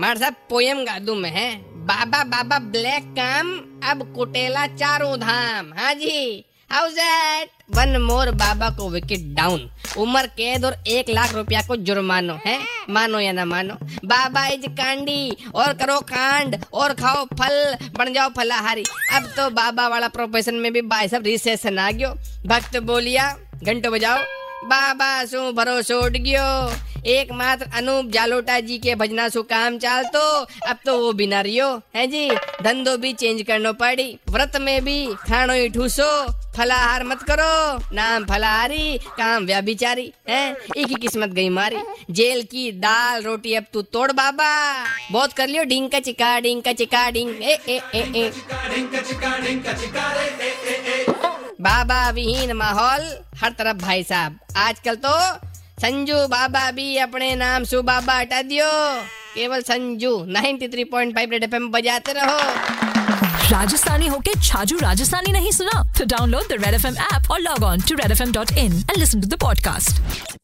भाड़ साहब पोयम गा दूँ मैं है। बाबा बाबा ब्लैक काम, अब कुटेला चारों धाम। हाँ जी हाउस दैट वन मोर बाबा को विकेट डाउन उम्र, कैद और एक लाख रुपया को जुर्मानो है। मानो या ना मानो, बाबा इज़ कांडी, और करो कांड, और खाओ फल, बन जाओ फलाहारी। अब तो बाबा वाला प्रोफेशन में भी भाई सब रिसेशन आ गयो। भक्त बोलिया, घंटो बजाओ। बाबा शू भरोसो उठ गयो। एकमात्र अनूप जालोटा जी के भजना सु काम चाल तो। अब तो वो बिना रियो है जी, धंधो भी चेंज करनो पड़ी। व्रत में भी खानो ही ठूसो। फलाहार मत करो। नाम फलाहारी, काम व्याभिचारी। है, एक ही किस्मत गई मारी। जेल की दाल, रोटी, अब तू तोड़ बाबा। बहुत कर लियो ढिंका चिका ढिंका चिका ढिंक ए ए ए ए। बाबा विहीन माहौल, हर तरफ़ भाई साहब। आजकल तो संजू बाबा भी अपने नाम सु बाबा हटा दियो। केवल संजू 93.5 रेड एफएम बजाते रहो। राजस्थानी होके छाजू राजस्थानी नहीं सुना? तो download the Red F M app और log on to Red F M dot in and listen to the podcast